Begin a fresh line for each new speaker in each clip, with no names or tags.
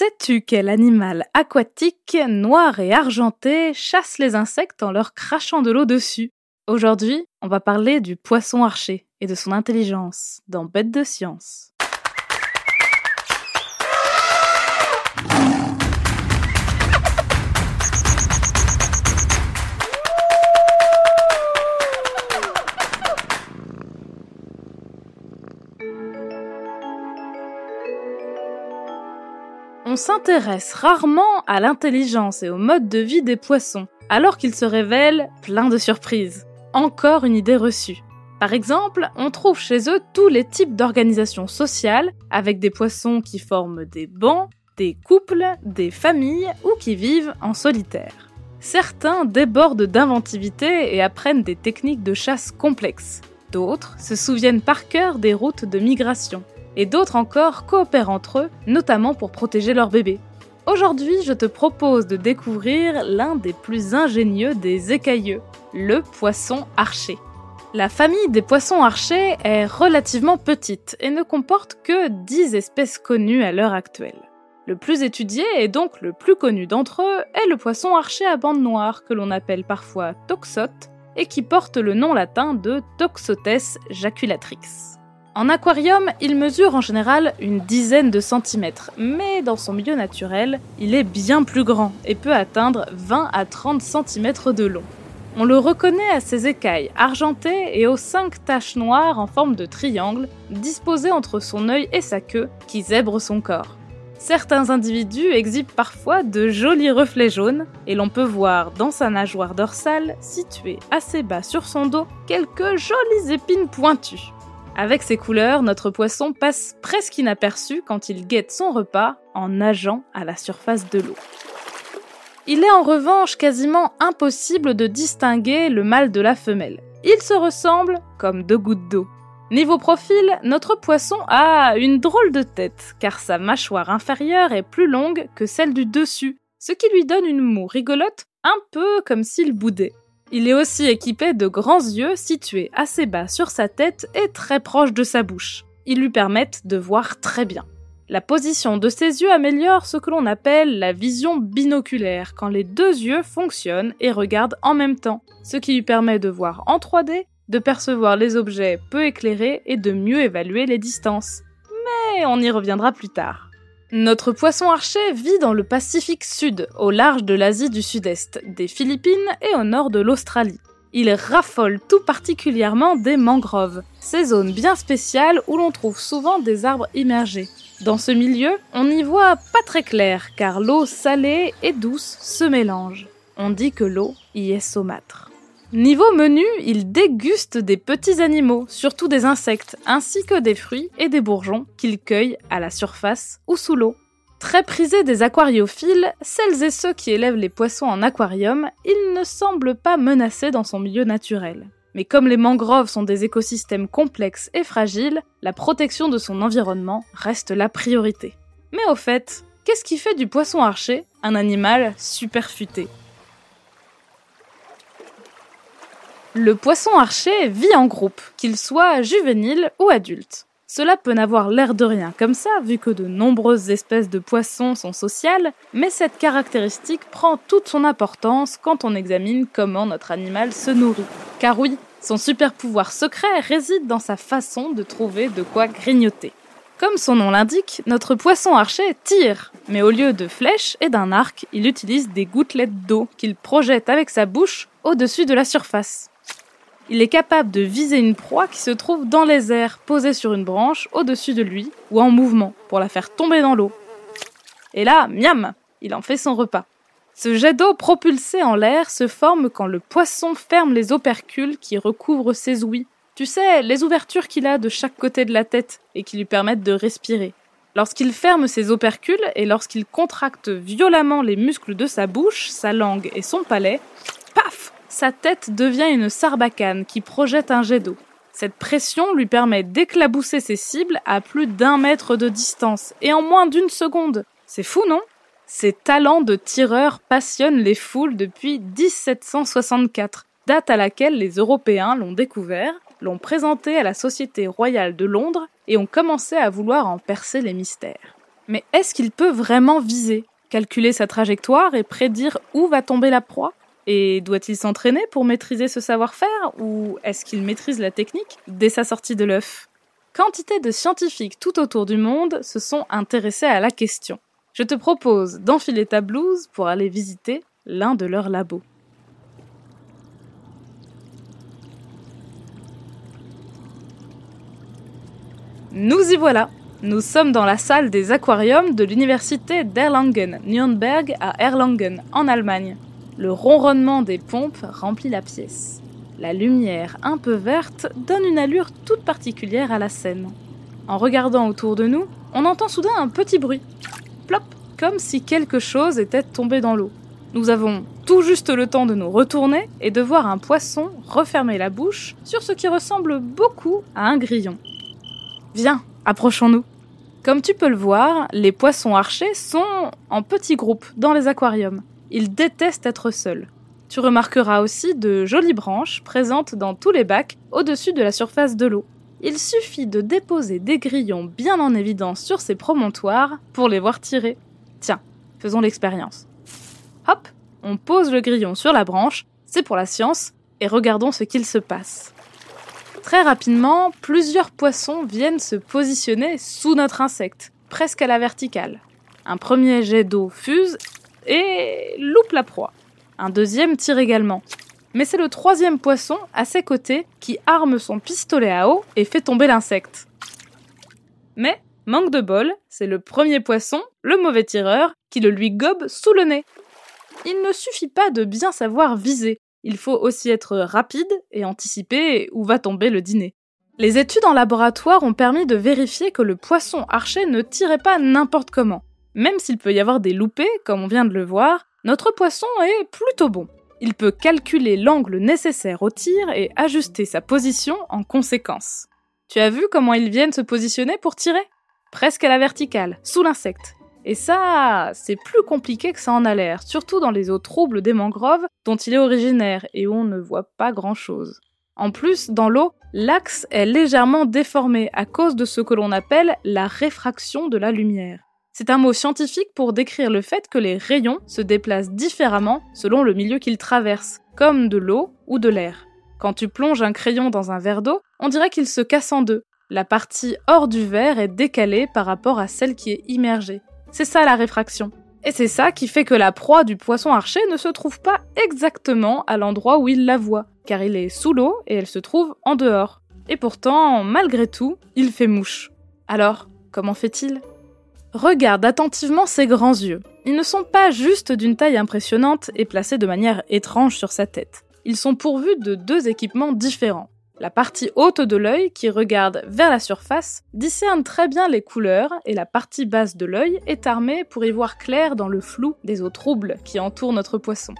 Sais-tu quel animal aquatique, noir et argenté, chasse les insectes en leur crachant de l'eau dessus? Aujourd'hui, on va parler du poisson archer et de son intelligence dans Bête de science. S'intéresse rarement à l'intelligence et au mode de vie des poissons, alors qu'ils se révèlent pleins de surprises. Encore une idée reçue. Par exemple, on trouve chez eux tous les types d'organisations sociales, avec des poissons qui forment des bancs, des couples, des familles ou qui vivent en solitaire. Certains débordent d'inventivité et apprennent des techniques de chasse complexes. D'autres se souviennent par cœur des routes de migration et d'autres encore coopèrent entre eux, notamment pour protéger leurs bébés. Aujourd'hui, je te propose de découvrir l'un des plus ingénieux des écailleux, le poisson archer. La famille des poissons archers est relativement petite et ne comporte que 10 espèces connues à l'heure actuelle. Le plus étudié et donc le plus connu d'entre eux est le poisson archer à bande noire que l'on appelle parfois toxote et qui porte le nom latin de Toxotes jaculatrix. En aquarium, il mesure en général une dizaine de centimètres, mais dans son milieu naturel, il est bien plus grand et peut atteindre 20 à 30 centimètres de long. On le reconnaît à ses écailles argentées et aux cinq taches noires en forme de triangle disposées entre son œil et sa queue qui zèbrent son corps. Certains individus exhibent parfois de jolis reflets jaunes et l'on peut voir dans sa nageoire dorsale, située assez bas sur son dos, quelques jolies épines pointues. Avec ses couleurs, notre poisson passe presque inaperçu quand il guette son repas en nageant à la surface de l'eau. Il est en revanche quasiment impossible de distinguer le mâle de la femelle. Ils se ressemblent comme deux gouttes d'eau. Niveau profil, notre poisson a une drôle de tête, car sa mâchoire inférieure est plus longue que celle du dessus, ce qui lui donne une moue rigolote, un peu comme s'il boudait. Il est aussi équipé de grands yeux situés assez bas sur sa tête et très proches de sa bouche. Ils lui permettent de voir très bien. La position de ses yeux améliore ce que l'on appelle la vision binoculaire, quand les deux yeux fonctionnent et regardent en même temps, ce qui lui permet de voir en 3D, de percevoir les objets peu éclairés et de mieux évaluer les distances. Mais on y reviendra plus tard. Notre poisson archer vit dans le Pacifique Sud, au large de l'Asie du Sud-Est, des Philippines et au nord de l'Australie. Il raffole tout particulièrement des mangroves, ces zones bien spéciales où l'on trouve souvent des arbres immergés. Dans ce milieu, on n'y voit pas très clair car l'eau salée et douce se mélange. On dit que l'eau y est saumâtre. Niveau menu, il déguste des petits animaux, surtout des insectes, ainsi que des fruits et des bourgeons qu'il cueille à la surface ou sous l'eau. Très prisé des aquariophiles, celles et ceux qui élèvent les poissons en aquarium, il ne semble pas menacé dans son milieu naturel. Mais comme les mangroves sont des écosystèmes complexes et fragiles, la protection de son environnement reste la priorité. Mais au fait, qu'est-ce qui fait du poisson archer un animal super Le poisson archer vit en groupe, qu'il soit juvénile ou adulte. Cela peut n'avoir l'air de rien comme ça, vu que de nombreuses espèces de poissons sont sociales, mais cette caractéristique prend toute son importance quand on examine comment notre animal se nourrit. Car oui, son super pouvoir secret réside dans sa façon de trouver de quoi grignoter. Comme son nom l'indique, notre poisson archer tire, mais au lieu de flèches et d'un arc, il utilise des gouttelettes d'eau qu'il projette avec sa bouche au-dessus de la surface il est capable de viser une proie qui se trouve dans les airs, posée sur une branche au-dessus de lui ou en mouvement pour la faire tomber dans l'eau. Et là, miam, il en fait son repas. Ce jet d'eau propulsé en l'air se forme quand le poisson ferme les opercules qui recouvrent ses ouïes. Tu sais, les ouvertures qu'il a de chaque côté de la tête et qui lui permettent de respirer. Lorsqu'il ferme ses opercules et lorsqu'il contracte violemment les muscles de sa bouche, sa langue et son palais, paf sa tête devient une sarbacane qui projette un jet d'eau. Cette pression lui permet d'éclabousser ses cibles à plus d'un mètre de distance et en moins d'une seconde. C'est fou, non? Ses talents de tireur passionnent les foules depuis 1764, date à laquelle les Européens l'ont découvert, l'ont présenté à la Société royale de Londres et ont commencé à vouloir en percer les mystères. Mais est-ce qu'il peut vraiment viser, calculer sa trajectoire et prédire où va tomber la proie? Et doit-il s'entraîner pour maîtriser ce savoir-faire ou est-ce qu'il maîtrise la technique dès sa sortie de l'œuf? Quantité de scientifiques tout autour du monde se sont intéressés à la question. Je te propose d'enfiler ta blouse pour aller visiter l'un de leurs labos. Nous y voilà Nous sommes dans la salle des aquariums de l'université d'Erlangen-Nürnberg à Erlangen, en Allemagne. Le ronronnement des pompes remplit la pièce. La lumière un peu verte donne une allure toute particulière à la scène. En regardant autour de nous, on entend soudain un petit bruit. Plop Comme si quelque chose était tombé dans l'eau. Nous avons tout juste le temps de nous retourner et de voir un poisson refermer la bouche sur ce qui ressemble beaucoup à un grillon. Viens, approchons-nous. Comme tu peux le voir, les poissons archers sont en petits groupes dans les aquariums. Ils détestent être seuls. Tu remarqueras aussi de jolies branches présentes dans tous les bacs au-dessus de la surface de l'eau. Il suffit de déposer des grillons bien en évidence sur ces promontoires pour les voir tirer. Tiens, faisons l'expérience. Hop, on pose le grillon sur la branche, c'est pour la science, et regardons ce qu'il se passe. Très rapidement, plusieurs poissons viennent se positionner sous notre insecte, presque à la verticale. Un premier jet d'eau fuse et loupe la proie. Un deuxième tire également. Mais c'est le troisième poisson, à ses côtés, qui arme son pistolet à eau et fait tomber l'insecte. Mais, manque de bol, c'est le premier poisson, le mauvais tireur, qui le lui gobe sous le nez. Il ne suffit pas de bien savoir viser, il faut aussi être rapide et anticiper où va tomber le dîner. Les études en laboratoire ont permis de vérifier que le poisson archer ne tirait pas n'importe comment. Même s'il peut y avoir des loupés, comme on vient de le voir, notre poisson est plutôt bon. Il peut calculer l'angle nécessaire au tir et ajuster sa position en conséquence. Tu as vu comment ils viennent se positionner pour tirer? Presque à la verticale, sous l'insecte. Et ça, c'est plus compliqué que ça en a l'air, surtout dans les eaux troubles des mangroves dont il est originaire et où on ne voit pas grand-chose. En plus, dans l'eau, l'axe est légèrement déformé à cause de ce que l'on appelle la réfraction de la lumière. C'est un mot scientifique pour décrire le fait que les rayons se déplacent différemment selon le milieu qu'ils traversent, comme de l'eau ou de l'air. Quand tu plonges un crayon dans un verre d'eau, on dirait qu'il se casse en deux. La partie hors du verre est décalée par rapport à celle qui est immergée. C'est ça la réfraction. Et c'est ça qui fait que la proie du poisson archer ne se trouve pas exactement à l'endroit où il la voit, car il est sous l'eau et elle se trouve en dehors. Et pourtant, malgré tout, il fait mouche. Alors, comment fait-il? Regarde attentivement ses grands yeux. Ils ne sont pas juste d'une taille impressionnante et placés de manière étrange sur sa tête. Ils sont pourvus de deux équipements différents. La partie haute de l'œil, qui regarde vers la surface, discerne très bien les couleurs et la partie basse de l'œil est armée pour y voir clair dans le flou des eaux troubles qui entourent notre poisson.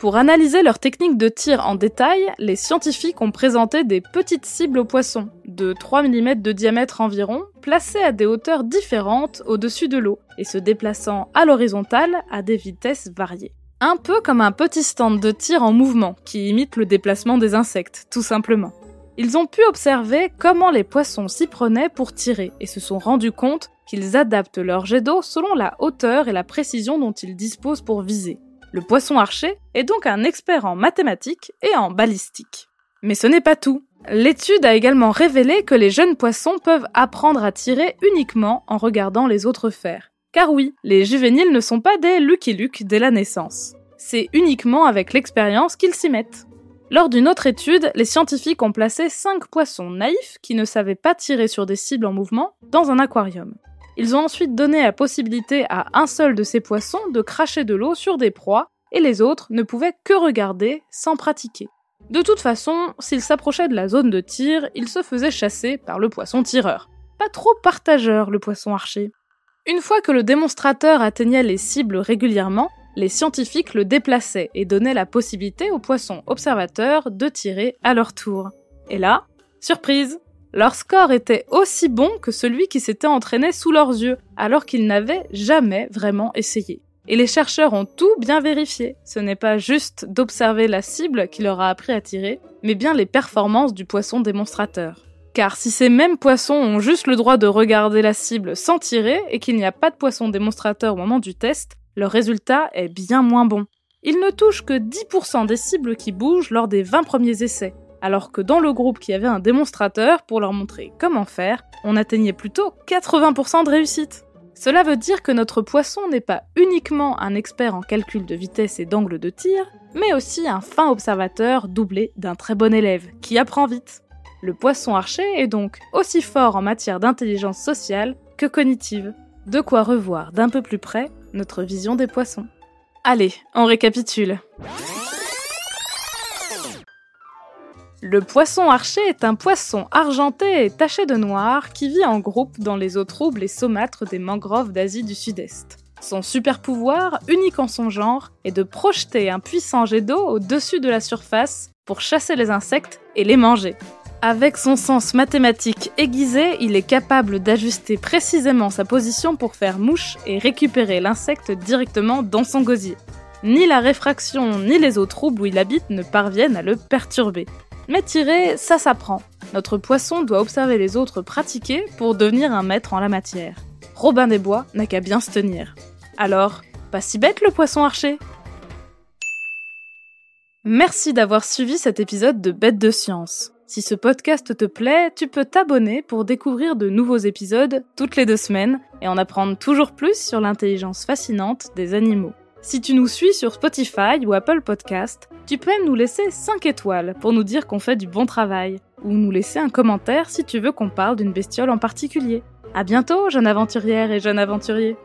Pour analyser leur technique de tir en détail, les scientifiques ont présenté des petites cibles aux poissons, de 3 mm de diamètre environ, placées à des hauteurs différentes au-dessus de l'eau, et se déplaçant à l'horizontale à des vitesses variées. Un peu comme un petit stand de tir en mouvement, qui imite le déplacement des insectes, tout simplement. Ils ont pu observer comment les poissons s'y prenaient pour tirer et se sont rendus compte qu'ils adaptent leur jet d'eau selon la hauteur et la précision dont ils disposent pour viser. Le poisson archer est donc un expert en mathématiques et en balistique. Mais ce n'est pas tout. L'étude a également révélé que les jeunes poissons peuvent apprendre à tirer uniquement en regardant les autres faire. Car oui, les juvéniles ne sont pas des Lucky Luke dès la naissance. C'est uniquement avec l'expérience qu'ils s'y mettent. Lors d'une autre étude, les scientifiques ont placé 5 poissons naïfs qui ne savaient pas tirer sur des cibles en mouvement dans un aquarium. Ils ont ensuite donné la possibilité à un seul de ces poissons de cracher de l'eau sur des proies et les autres ne pouvaient que regarder sans pratiquer. De toute façon, s'ils s'approchaient de la zone de tir, ils se faisaient chasser par le poisson tireur. Pas trop partageur le poisson archer. Une fois que le démonstrateur atteignait les cibles régulièrement, les scientifiques le déplaçaient et donnaient la possibilité aux poissons observateurs de tirer à leur tour. Et là, surprise, leur score était aussi bon que celui qui s'était entraîné sous leurs yeux, alors qu'ils n'avaient jamais vraiment essayé. Et les chercheurs ont tout bien vérifié. Ce n'est pas juste d'observer la cible qui leur a appris à tirer, mais bien les performances du poisson démonstrateur. Car si ces mêmes poissons ont juste le droit de regarder la cible sans tirer et qu'il n'y a pas de poisson démonstrateur au moment du test, leur résultat est bien moins bon. Ils ne touchent que 10% des cibles qui bougent lors des 20 premiers essais, alors que dans le groupe qui avait un démonstrateur pour leur montrer comment faire, on atteignait plutôt 80% de réussite. Cela veut dire que notre poisson n'est pas uniquement un expert en calcul de vitesse et d'angle de tir, mais aussi un fin observateur doublé d'un très bon élève qui apprend vite. Le poisson archer est donc aussi fort en matière d'intelligence sociale que cognitive. De quoi revoir d'un peu plus près notre vision des poissons. Allez, on récapitule. Le poisson archer est un poisson argenté et taché de noir qui vit en groupe dans les eaux troubles et saumâtres des mangroves d'Asie du Sud-Est. Son super pouvoir, unique en son genre, est de projeter un puissant jet d'eau au-dessus de la surface pour chasser les insectes et les manger. Avec son sens mathématique aiguisé, il est capable d'ajuster précisément sa position pour faire mouche et récupérer l'insecte directement dans son gosier. Ni la réfraction ni les eaux troubles où il habite ne parviennent à le perturber. Mais tirer, ça s'apprend. Notre poisson doit observer les autres pratiquer pour devenir un maître en la matière. Robin des Bois n'a qu'à bien se tenir. Alors, pas si bête le poisson archer Merci d'avoir suivi cet épisode de Bête de Science. Si ce podcast te plaît, tu peux t'abonner pour découvrir de nouveaux épisodes toutes les deux semaines et en apprendre toujours plus sur l'intelligence fascinante des animaux. Si tu nous suis sur Spotify ou Apple Podcast, tu peux même nous laisser 5 étoiles pour nous dire qu'on fait du bon travail, ou nous laisser un commentaire si tu veux qu'on parle d'une bestiole en particulier. À bientôt, jeune aventurière et jeune aventurier!